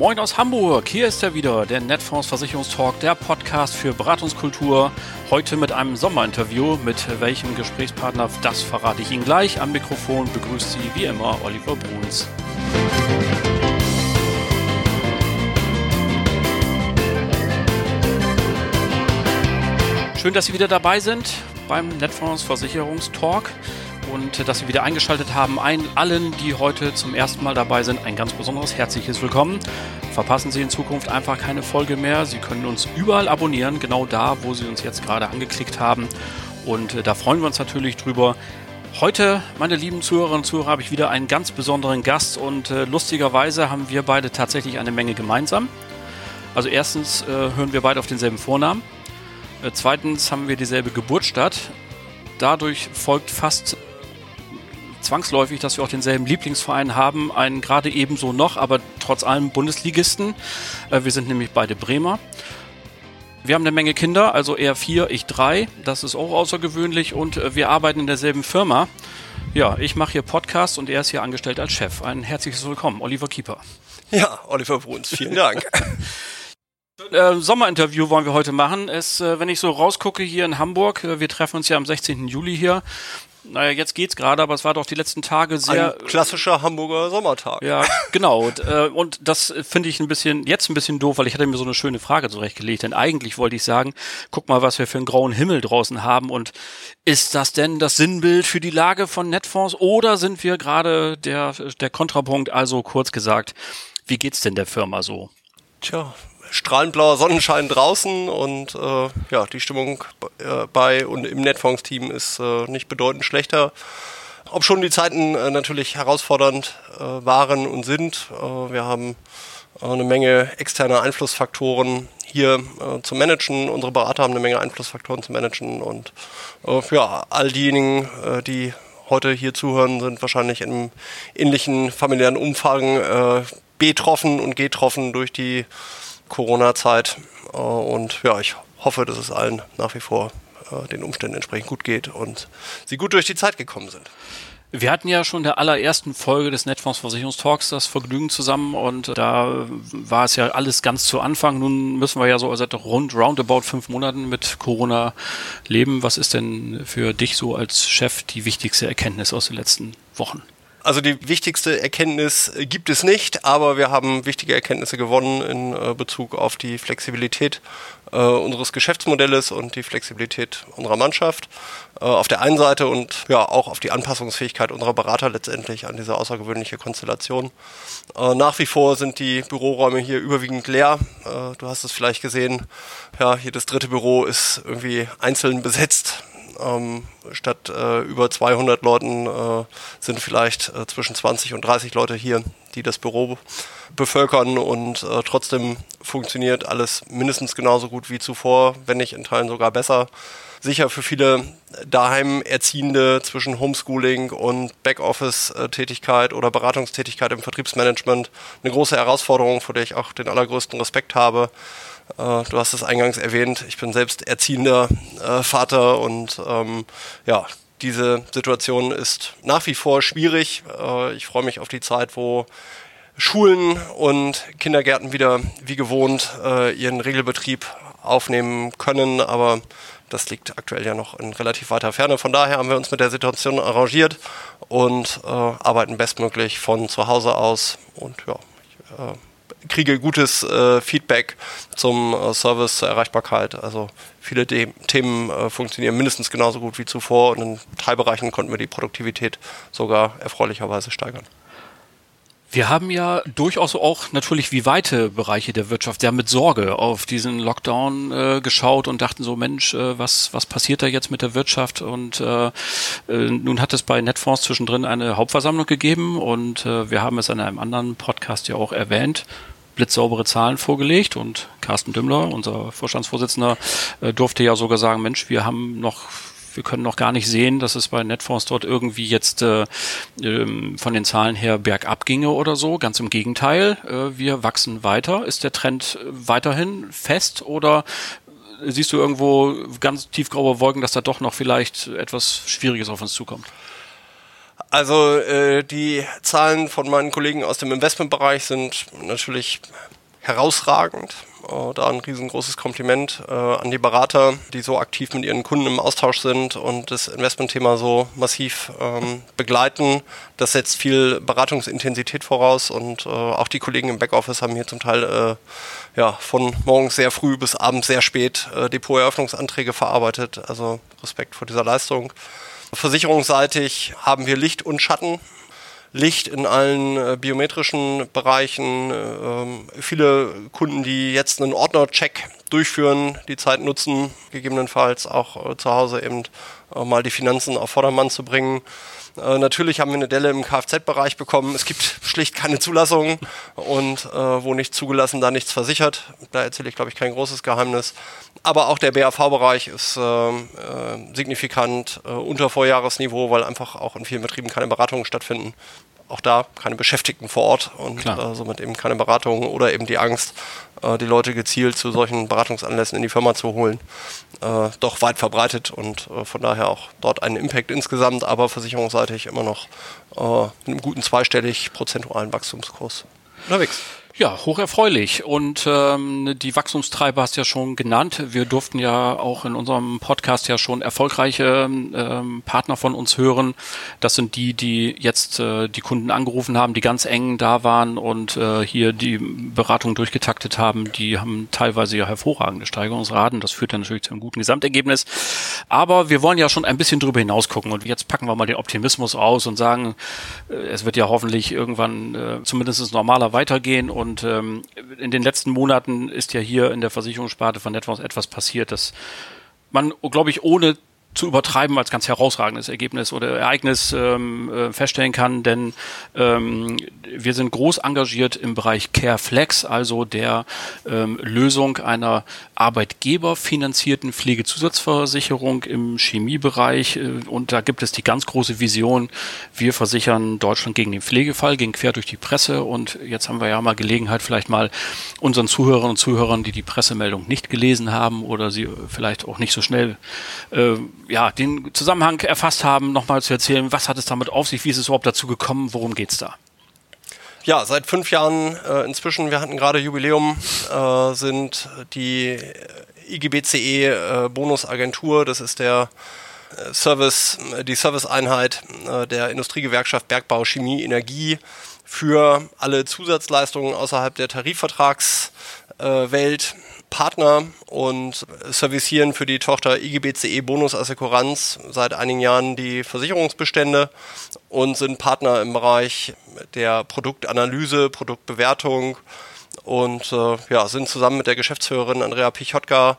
Moin aus Hamburg, hier ist er wieder, der Netfonds Versicherungstalk, der Podcast für Beratungskultur. Heute mit einem Sommerinterview. Mit welchem Gesprächspartner, das verrate ich Ihnen gleich. Am Mikrofon begrüßt Sie wie immer Oliver Bruns. Schön, dass Sie wieder dabei sind beim Netfonds Versicherungstalk und dass Sie wieder eingeschaltet haben. Ein, allen, die heute zum ersten Mal dabei sind, ein ganz besonderes herzliches Willkommen. Verpassen Sie in Zukunft einfach keine Folge mehr. Sie können uns überall abonnieren, genau da, wo Sie uns jetzt gerade angeklickt haben. Und äh, da freuen wir uns natürlich drüber. Heute, meine lieben Zuhörerinnen und Zuhörer, habe ich wieder einen ganz besonderen Gast und äh, lustigerweise haben wir beide tatsächlich eine Menge gemeinsam. Also erstens äh, hören wir beide auf denselben Vornamen. Äh, zweitens haben wir dieselbe Geburtsstadt. Dadurch folgt fast zwangsläufig, dass wir auch denselben Lieblingsverein haben, einen gerade ebenso noch, aber trotz allem Bundesligisten. Äh, wir sind nämlich beide Bremer. Wir haben eine Menge Kinder, also er vier, ich drei. Das ist auch außergewöhnlich und äh, wir arbeiten in derselben Firma. Ja, ich mache hier Podcast und er ist hier angestellt als Chef. Ein herzliches Willkommen, Oliver Kieper. Ja, Oliver Bruns, vielen Dank. Äh, Sommerinterview wollen wir heute machen. Es, äh, wenn ich so rausgucke hier in Hamburg, äh, wir treffen uns ja am 16. Juli hier, naja, jetzt geht's gerade, aber es war doch die letzten Tage sehr. Ein klassischer Hamburger Sommertag. Ja, genau. Und, und das finde ich ein bisschen, jetzt ein bisschen doof, weil ich hatte mir so eine schöne Frage zurechtgelegt. Denn eigentlich wollte ich sagen, guck mal, was wir für einen grauen Himmel draußen haben. Und ist das denn das Sinnbild für die Lage von Netfonds oder sind wir gerade der, der Kontrapunkt? Also kurz gesagt, wie geht's denn der Firma so? Tja, strahlend blauer Sonnenschein draußen und äh, ja, die Stimmung äh, bei und im Netfonds-Team ist äh, nicht bedeutend schlechter. Ob schon die Zeiten äh, natürlich herausfordernd äh, waren und sind. Wir haben eine Menge externer Einflussfaktoren hier zu managen. Unsere Berater haben eine Menge Einflussfaktoren zu managen und ja, all diejenigen, die heute hier zuhören, sind wahrscheinlich in ähnlichen familiären Umfang betroffen und getroffen durch die Corona-Zeit. Äh, und ja, ich hoffe, dass es allen nach wie vor äh, den Umständen entsprechend gut geht und sie gut durch die Zeit gekommen sind. Wir hatten ja schon in der allerersten Folge des Netfonds Versicherungstalks das Vergnügen zusammen und da war es ja alles ganz zu Anfang. Nun müssen wir ja so seit rund roundabout fünf Monaten mit Corona leben. Was ist denn für dich so als Chef die wichtigste Erkenntnis aus den letzten Wochen? Also die wichtigste Erkenntnis gibt es nicht, aber wir haben wichtige Erkenntnisse gewonnen in äh, Bezug auf die Flexibilität äh, unseres Geschäftsmodells und die Flexibilität unserer Mannschaft äh, auf der einen Seite und ja auch auf die Anpassungsfähigkeit unserer Berater letztendlich an diese außergewöhnliche Konstellation. Nach wie vor sind die Büroräume hier überwiegend leer. Du hast es vielleicht gesehen, ja, jedes dritte Büro ist irgendwie einzeln besetzt ähm, statt äh, über 200 Leuten äh, sind vielleicht äh, zwischen 20 und 30 Leute hier, die das Büro bevölkern und äh, trotzdem funktioniert alles mindestens genauso gut wie zuvor, wenn nicht in Teilen sogar besser. Sicher für viele daheim Erziehende zwischen Homeschooling und Backoffice-Tätigkeit oder Beratungstätigkeit im Vertriebsmanagement eine große Herausforderung, vor der ich auch den allergrößten Respekt habe. Äh, du hast es eingangs erwähnt, ich bin selbst erziehender äh, Vater und ähm, ja, diese Situation ist nach wie vor schwierig. Äh, ich freue mich auf die Zeit, wo Schulen und Kindergärten wieder wie gewohnt ihren Regelbetrieb aufnehmen können, aber das liegt aktuell ja noch in relativ weiter Ferne. Von daher haben wir uns mit der Situation arrangiert und arbeiten bestmöglich von zu Hause aus. Und ja, ich, kriege gutes äh, Feedback zum äh, Service, zur Erreichbarkeit. Also viele De Themen äh, funktionieren mindestens genauso gut wie zuvor und in Teilbereichen konnten wir die Produktivität sogar erfreulicherweise steigern. Wir haben ja durchaus auch natürlich wie weite Bereiche der Wirtschaft ja mit Sorge auf diesen Lockdown äh, geschaut und dachten so, Mensch, äh, was, was passiert da jetzt mit der Wirtschaft? Und äh, äh, nun hat es bei Netfonds zwischendrin eine Hauptversammlung gegeben und äh, wir haben es in einem anderen Podcast ja auch erwähnt blitzsaubere Zahlen vorgelegt und Carsten Dümmler, unser Vorstandsvorsitzender, äh, durfte ja sogar sagen, Mensch, wir haben noch wir können noch gar nicht sehen, dass es bei Netfonds dort irgendwie jetzt äh, ähm, von den Zahlen her bergab ginge oder so. Ganz im Gegenteil, äh, wir wachsen weiter. Ist der Trend weiterhin fest oder siehst du irgendwo ganz tiefgraue Wolken, dass da doch noch vielleicht etwas Schwieriges auf uns zukommt? Also äh, die Zahlen von meinen Kollegen aus dem Investmentbereich sind natürlich herausragend. Äh, da ein riesengroßes Kompliment äh, an die Berater, die so aktiv mit ihren Kunden im Austausch sind und das Investmentthema so massiv ähm, begleiten. Das setzt viel Beratungsintensität voraus und äh, auch die Kollegen im Backoffice haben hier zum Teil äh, ja, von morgens sehr früh bis abends sehr spät äh, Depoteröffnungsanträge verarbeitet. Also Respekt vor dieser Leistung. Versicherungsseitig haben wir Licht und Schatten. Licht in allen äh, biometrischen Bereichen. Äh, viele Kunden, die jetzt einen Ordner-Check durchführen, die Zeit nutzen, gegebenenfalls auch äh, zu Hause eben äh, mal die Finanzen auf Vordermann zu bringen. Äh, natürlich haben wir eine Delle im Kfz-Bereich bekommen. Es gibt schlicht keine Zulassungen und äh, wo nicht zugelassen, da nichts versichert. Da erzähle ich, glaube ich, kein großes Geheimnis. Aber auch der BAV-Bereich ist signifikant unter Vorjahresniveau, weil einfach auch in vielen Betrieben keine Beratungen stattfinden auch da keine Beschäftigten vor Ort und äh, somit eben keine Beratung oder eben die Angst, äh, die Leute gezielt zu solchen Beratungsanlässen in die Firma zu holen, äh, doch weit verbreitet und äh, von daher auch dort einen Impact insgesamt, aber versicherungsseitig immer noch äh, mit einem guten zweistellig prozentualen Wachstumskurs unterwegs. Ja, hocherfreulich. Und ähm, die Wachstumstreiber hast du ja schon genannt. Wir durften ja auch in unserem Podcast ja schon erfolgreiche ähm, Partner von uns hören. Das sind die, die jetzt äh, die Kunden angerufen haben, die ganz eng da waren und äh, hier die Beratung durchgetaktet haben. Die haben teilweise ja hervorragende Steigerungsraten. Das führt dann natürlich zu einem guten Gesamtergebnis. Aber wir wollen ja schon ein bisschen drüber hinaus gucken. Und jetzt packen wir mal den Optimismus aus und sagen, äh, es wird ja hoffentlich irgendwann äh, zumindest normaler weitergehen und und ähm, in den letzten Monaten ist ja hier in der Versicherungssparte von Netfonds etwas passiert, dass man, glaube ich, ohne zu übertreiben als ganz herausragendes Ergebnis oder Ereignis ähm, äh, feststellen kann, denn ähm, wir sind groß engagiert im Bereich CareFlex, also der ähm, Lösung einer arbeitgeberfinanzierten Pflegezusatzversicherung im Chemiebereich. Äh, und da gibt es die ganz große Vision, wir versichern Deutschland gegen den Pflegefall, gegen quer durch die Presse. Und jetzt haben wir ja mal Gelegenheit, vielleicht mal unseren Zuhörern und Zuhörern, die die Pressemeldung nicht gelesen haben oder sie vielleicht auch nicht so schnell äh, ja, den Zusammenhang erfasst haben, nochmal zu erzählen, was hat es damit auf sich, wie ist es überhaupt dazu gekommen, worum geht es da? Ja, seit fünf Jahren äh, inzwischen, wir hatten gerade Jubiläum, äh, sind die IGBCE äh, Bonusagentur, das ist der äh, Service, die Serviceeinheit äh, der Industriegewerkschaft Bergbau, Chemie, Energie für alle Zusatzleistungen außerhalb der Tarifvertragswelt Partner und servicieren für die Tochter IGBCE Bonus Assekuranz seit einigen Jahren die Versicherungsbestände und sind Partner im Bereich der Produktanalyse, Produktbewertung und äh, ja, sind zusammen mit der Geschäftsführerin Andrea Pichotka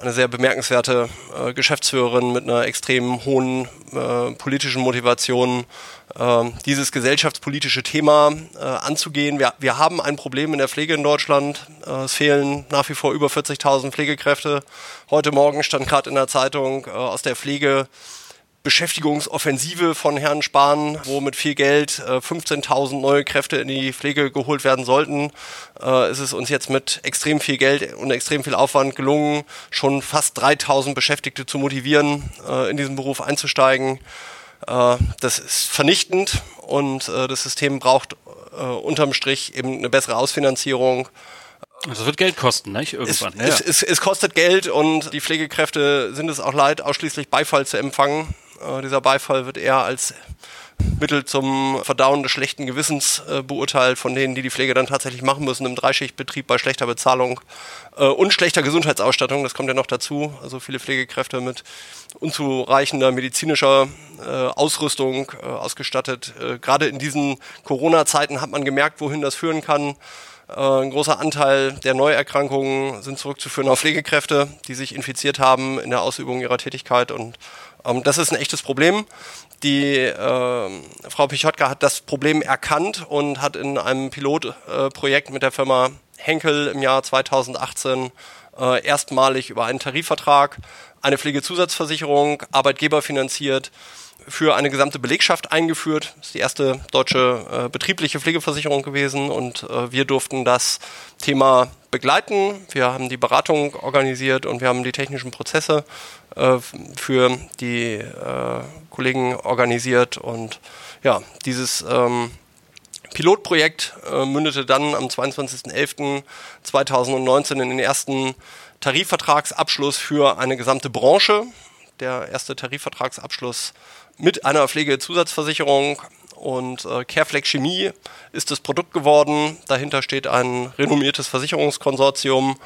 eine sehr bemerkenswerte äh, Geschäftsführerin mit einer extrem hohen äh, politischen Motivation, äh, dieses gesellschaftspolitische Thema äh, anzugehen. Wir, wir haben ein Problem in der Pflege in Deutschland. Äh, es fehlen nach wie vor über 40.000 Pflegekräfte. Heute Morgen stand gerade in der Zeitung äh, aus der Pflege Beschäftigungsoffensive von Herrn Spahn, wo mit viel Geld äh, 15.000 neue Kräfte in die Pflege geholt werden sollten, äh, ist es uns jetzt mit extrem viel Geld und extrem viel Aufwand gelungen, schon fast 3.000 Beschäftigte zu motivieren, äh, in diesen Beruf einzusteigen. Äh, das ist vernichtend und äh, das System braucht äh, unterm Strich eben eine bessere Ausfinanzierung. Das wird Geld kosten, nicht? Irgendwann. Es, ja. es, es, es, kostet Geld und die Pflegekräfte sind es auch leid, ausschließlich Beifall zu empfangen. Äh, dieser Beifall wird eher als Mittel zum Verdauen des schlechten Gewissens äh, beurteilt von denen, die die Pflege dann tatsächlich machen müssen im Dreischichtbetrieb bei schlechter Bezahlung äh, und schlechter Gesundheitsausstattung. Das kommt ja noch dazu. Also viele Pflegekräfte mit unzureichender medizinischer äh, Ausrüstung äh, ausgestattet. Äh, gerade in diesen Corona-Zeiten hat man gemerkt, wohin das führen kann. Äh, ein großer Anteil der Neuerkrankungen sind zurückzuführen auf Pflegekräfte, die sich infiziert haben in der Ausübung ihrer Tätigkeit und ähm, das ist ein echtes Problem. Die äh, Frau Pichotka hat das Problem erkannt und hat in einem Pilotprojekt äh, mit der Firma Henkel im Jahr 2018 äh, erstmalig über einen Tarifvertrag eine Pflegezusatzversicherung, arbeitgeberfinanziert, für eine gesamte Belegschaft eingeführt. Das ist die erste deutsche äh, betriebliche Pflegeversicherung gewesen und äh, wir durften das Thema begleiten. Wir haben die Beratung organisiert und wir haben die technischen Prozesse äh, für die äh, Kollegen organisiert und ja, dieses ähm, Pilotprojekt äh, mündete dann am 22.11.2019 in den ersten Tarifvertragsabschluss für eine gesamte Branche. Der erste Tarifvertragsabschluss mit einer Pflegezusatzversicherung und äh, Careflex Chemie ist das Produkt geworden. Dahinter steht ein renommiertes Versicherungskonsortium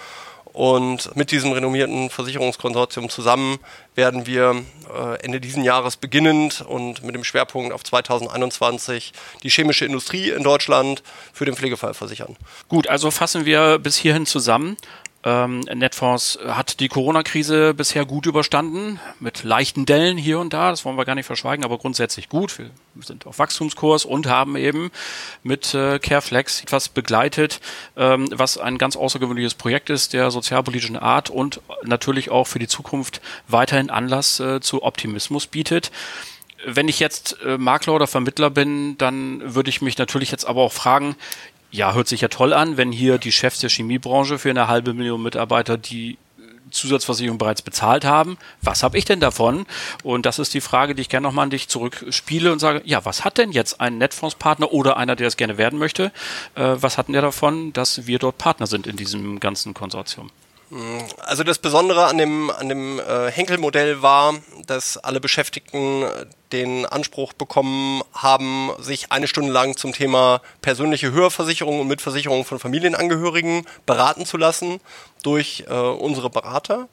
und mit diesem renommierten Versicherungskonsortium zusammen werden wir äh, Ende diesen Jahres beginnend und mit dem Schwerpunkt auf 2021 die chemische Industrie in Deutschland für den Pflegefall versichern. Gut, also fassen wir bis hierhin zusammen. Ähm, Netfonds hat die Corona-Krise bisher gut überstanden, mit leichten Dellen hier und da, das wollen wir gar nicht verschweigen, aber grundsätzlich gut. Wir sind auf Wachstumskurs und haben eben mit äh, Careflex etwas begleitet, ähm, was ein ganz außergewöhnliches Projekt ist, der sozialpolitischen Art und natürlich auch für die Zukunft weiterhin Anlass äh, zu Optimismus bietet wenn ich jetzt äh, Makler oder Vermittler bin, dann würde ich mich natürlich jetzt aber auch fragen, ja, hört sich ja toll an, wenn hier die Chefs der Chemiebranche für eine halbe Million Mitarbeiter die Zusatzversicherung bereits bezahlt haben. Was habe ich denn davon? Und das ist die Frage, die ich gerne nochmal an dich zurückspiele und sage, ja, was hat denn jetzt ein Netfondspartner oder einer, der es gerne werden möchte, äh, was hatten der davon, dass wir dort Partner sind in diesem ganzen Konsortium? Also das Besondere an dem, an dem äh, Henkel-Modell war, dass alle Beschäftigten den Anspruch bekommen haben, sich eine Stunde lang zum Thema persönliche Hörversicherung und Mitversicherung von Familienangehörigen beraten zu lassen durch äh, unsere Berater.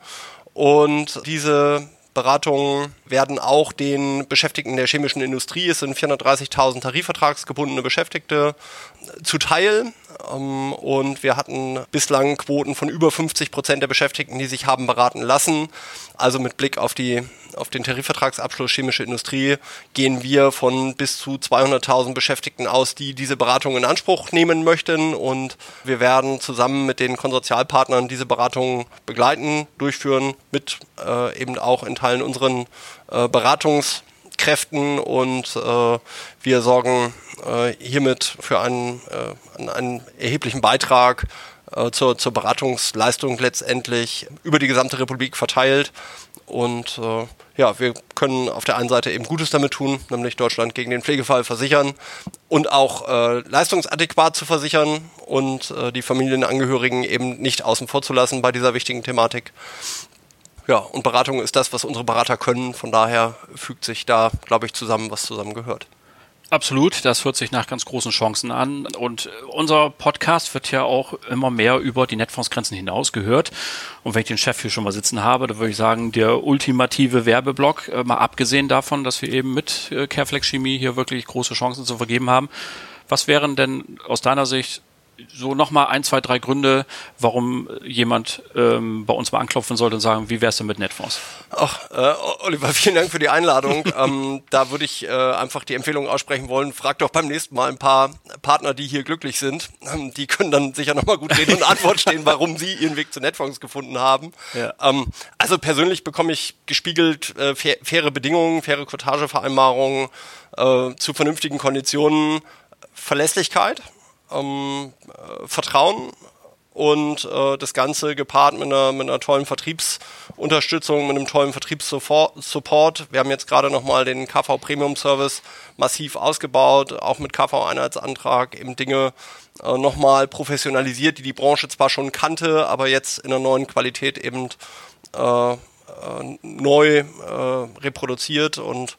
Und diese Beratungen werden auch den Beschäftigten der chemischen Industrie, es sind 430.000 tarifvertragsgebundene Beschäftigte, zuteil. Ähm, und wir hatten bislang Quoten von über 50 Prozent der Beschäftigten, die sich haben beraten lassen. Also mit Blick auf, die, auf den Tarifvertragsabschluss chemische Industrie gehen wir von bis zu 200.000 Beschäftigten aus, die diese Beratung in Anspruch nehmen möchten. Und wir werden zusammen mit den Konsortialpartnern diese Beratung begleiten, durchführen, mit äh, eben auch in Teilen unseren äh, Beratungskräften und äh, wir sorgen äh, hiermit für einen, äh, einen erheblichen Beitrag äh, zur, zur Beratungsleistung letztendlich über die gesamte Republik verteilt. Und äh, ja, wir können auf der einen Seite eben Gutes damit tun, nämlich Deutschland gegen den Pflegefall versichern und auch äh, leistungsadäquat zu versichern und äh, die Familienangehörigen eben nicht außen vor zu lassen bei dieser wichtigen Thematik. Ja, und Beratung ist das, was unsere Berater können. Von daher fügt sich da, glaube ich, zusammen, was zusammengehört. Absolut, das hört sich nach ganz großen Chancen an. Und unser Podcast wird ja auch immer mehr über die Netfondsgrenzen hinaus gehört. Und wenn ich den Chef hier schon mal sitzen habe, dann würde ich sagen, der ultimative Werbeblock, äh, mal abgesehen davon, dass wir eben mit äh, Careflex Chemie hier wirklich große Chancen zu vergeben haben. Was wären denn aus deiner Sicht so nochmal ein, zwei, drei Gründe, warum jemand ähm, bei uns mal anklopfen sollte und sagen, wie wär's denn mit Netfonds? Ach, äh, Oliver, vielen Dank für die Einladung. ähm, da würde ich äh, einfach die Empfehlung aussprechen wollen, frag doch beim nächsten Mal ein paar Partner, die hier glücklich sind. Ähm, die können dann sicher nochmal gut reden und Antwort stehen, warum sie ihren Weg zu Netfonds gefunden haben. Ja. Ähm, also persönlich bekomme ich gespiegelt äh, faire Bedingungen, faire Quotagevereinbarungen äh, zu vernünftigen Konditionen, Verlässlichkeit ähm, äh, Vertrauen und äh, das Ganze gepaart mit einer, mit einer tollen Vertriebsunterstützung, mit einem tollen Vertriebssupport. Wir haben jetzt gerade nochmal den KV Premium Service massiv ausgebaut, auch mit KV Einheitsantrag, eben Dinge äh, nochmal professionalisiert, die die Branche zwar schon kannte, aber jetzt in einer neuen Qualität eben äh, äh, neu äh, reproduziert und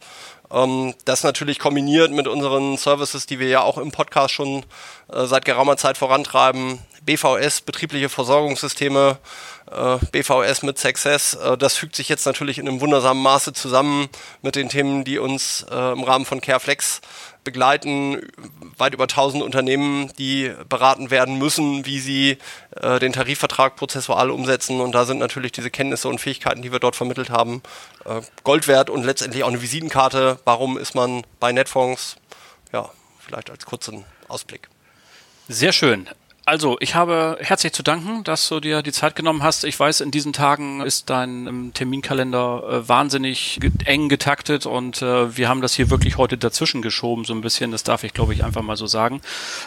das natürlich kombiniert mit unseren Services, die wir ja auch im Podcast schon äh, seit geraumer Zeit vorantreiben. BVS, betriebliche Versorgungssysteme, BVS mit Success, äh, das fügt sich jetzt natürlich in einem wundersamen Maße zusammen mit den Themen, die uns äh, im Rahmen von Careflex begleiten weit über 1000 Unternehmen, die beraten werden müssen, wie sie äh, den Tarifvertrag prozessual umsetzen. Und da sind natürlich diese Kenntnisse und Fähigkeiten, die wir dort vermittelt haben, äh, Gold wert und letztendlich auch eine Visitenkarte. Warum ist man bei Netfonds? Ja, vielleicht als kurzen Ausblick. Sehr schön. Also, ich habe herzlich zu danken, dass du dir die Zeit genommen hast. Ich weiß, in diesen Tagen ist dein ähm, Terminkalender äh, wahnsinnig eng getaktet und äh, wir haben das hier wirklich heute dazwischen geschoben, so ein bisschen. Das darf ich, glaube ich, einfach mal so sagen.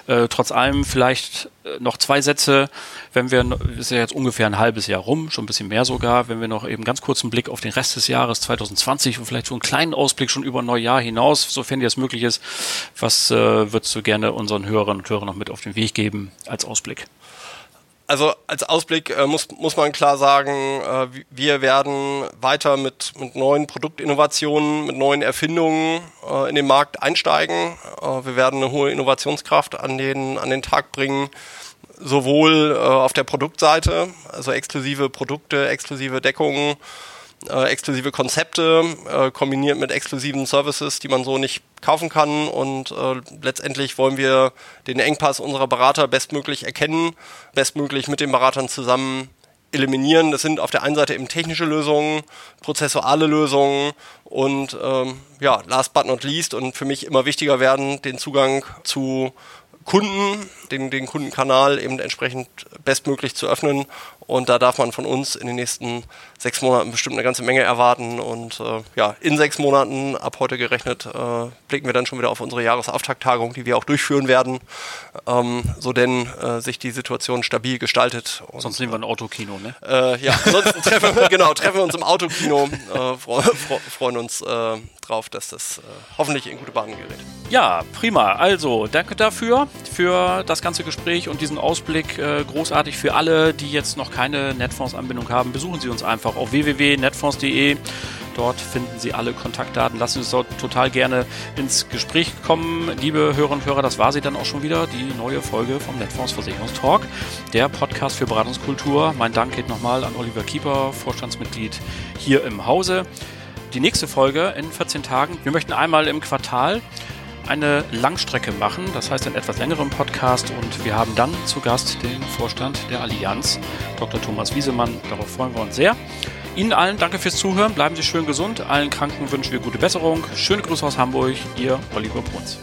Äh, trotz allem vielleicht noch zwei Sätze, wenn wir, ist ja jetzt ungefähr ein halbes Jahr rum, schon ein bisschen mehr sogar, wenn wir noch eben ganz kurz einen Blick auf den Rest des Jahres 2020 und vielleicht so einen kleinen Ausblick schon über Neujahr hinaus, sofern dir das möglich ist, was würdest du gerne unseren Hörerinnen und Hörern noch mit auf den Weg geben als Ausblick? Also als Ausblick äh, muss, muss man klar sagen, äh, wir werden weiter mit, mit neuen Produktinnovationen, mit neuen Erfindungen äh, in den Markt einsteigen. Äh, wir werden eine hohe Innovationskraft an den, an den Tag bringen, sowohl äh, auf der Produktseite, also exklusive Produkte, exklusive Deckungen, äh, exklusive Konzepte äh, kombiniert mit exklusiven Services, die man so nicht kaufen kann. Und äh, letztendlich wollen wir den Engpass unserer Berater bestmöglich erkennen, bestmöglich mit den Beratern zusammen eliminieren. Das sind auf der einen Seite eben technische Lösungen, prozessuale Lösungen und ähm, ja, last but not least und für mich immer wichtiger werden, den Zugang zu Kunden, den, den Kundenkanal eben entsprechend bestmöglich zu öffnen. Und da darf man von uns in den nächsten sechs Monaten bestimmt eine ganze Menge erwarten. Und äh, ja, in sechs Monaten, ab heute gerechnet, äh, blicken wir dann schon wieder auf unsere Jahresauftakttagung, die wir auch durchführen werden, ähm, so denn äh, sich die Situation stabil gestaltet. Und, sonst nehmen wir ein Autokino, ne? Äh, ja, ansonsten treffen wir, genau, treffen wir uns im Autokino, äh, fre fre freuen uns äh, drauf, dass das hoffentlich in gute Bahnen gerät. Ja, prima. Also, danke dafür, für das ganze Gespräch und diesen Ausblick. großartig für alle, die jetzt noch keine Netfonds-Anbindung haben. Besuchen Sie uns einfach auf www.netfonds.de. Dort finden Sie alle Kontaktdaten. Lassen Sie uns dort total gerne ins Gespräch kommen. Liebe Hörerinnen und Hörer, das war sie dann auch schon wieder, die neue Folge vom Netfonds Versicherungstalk, der Podcast für Beratungskultur. Mein Dank geht nochmal an Oliver Kieper, Vorstandsmitglied hier im Hause. Die nächste Folge in 14 Tagen. Wir möchten einmal im Quartal eine Langstrecke machen, das heißt einen etwas längeren Podcast und wir haben dann zu Gast den Vorstand der Allianz, Dr. Thomas Wiesemann. Darauf freuen wir uns sehr. Ihnen allen danke fürs Zuhören, bleiben Sie schön gesund, allen Kranken wünschen wir gute Besserung. Schöne Grüße aus Hamburg, Ihr Oliver Bruns.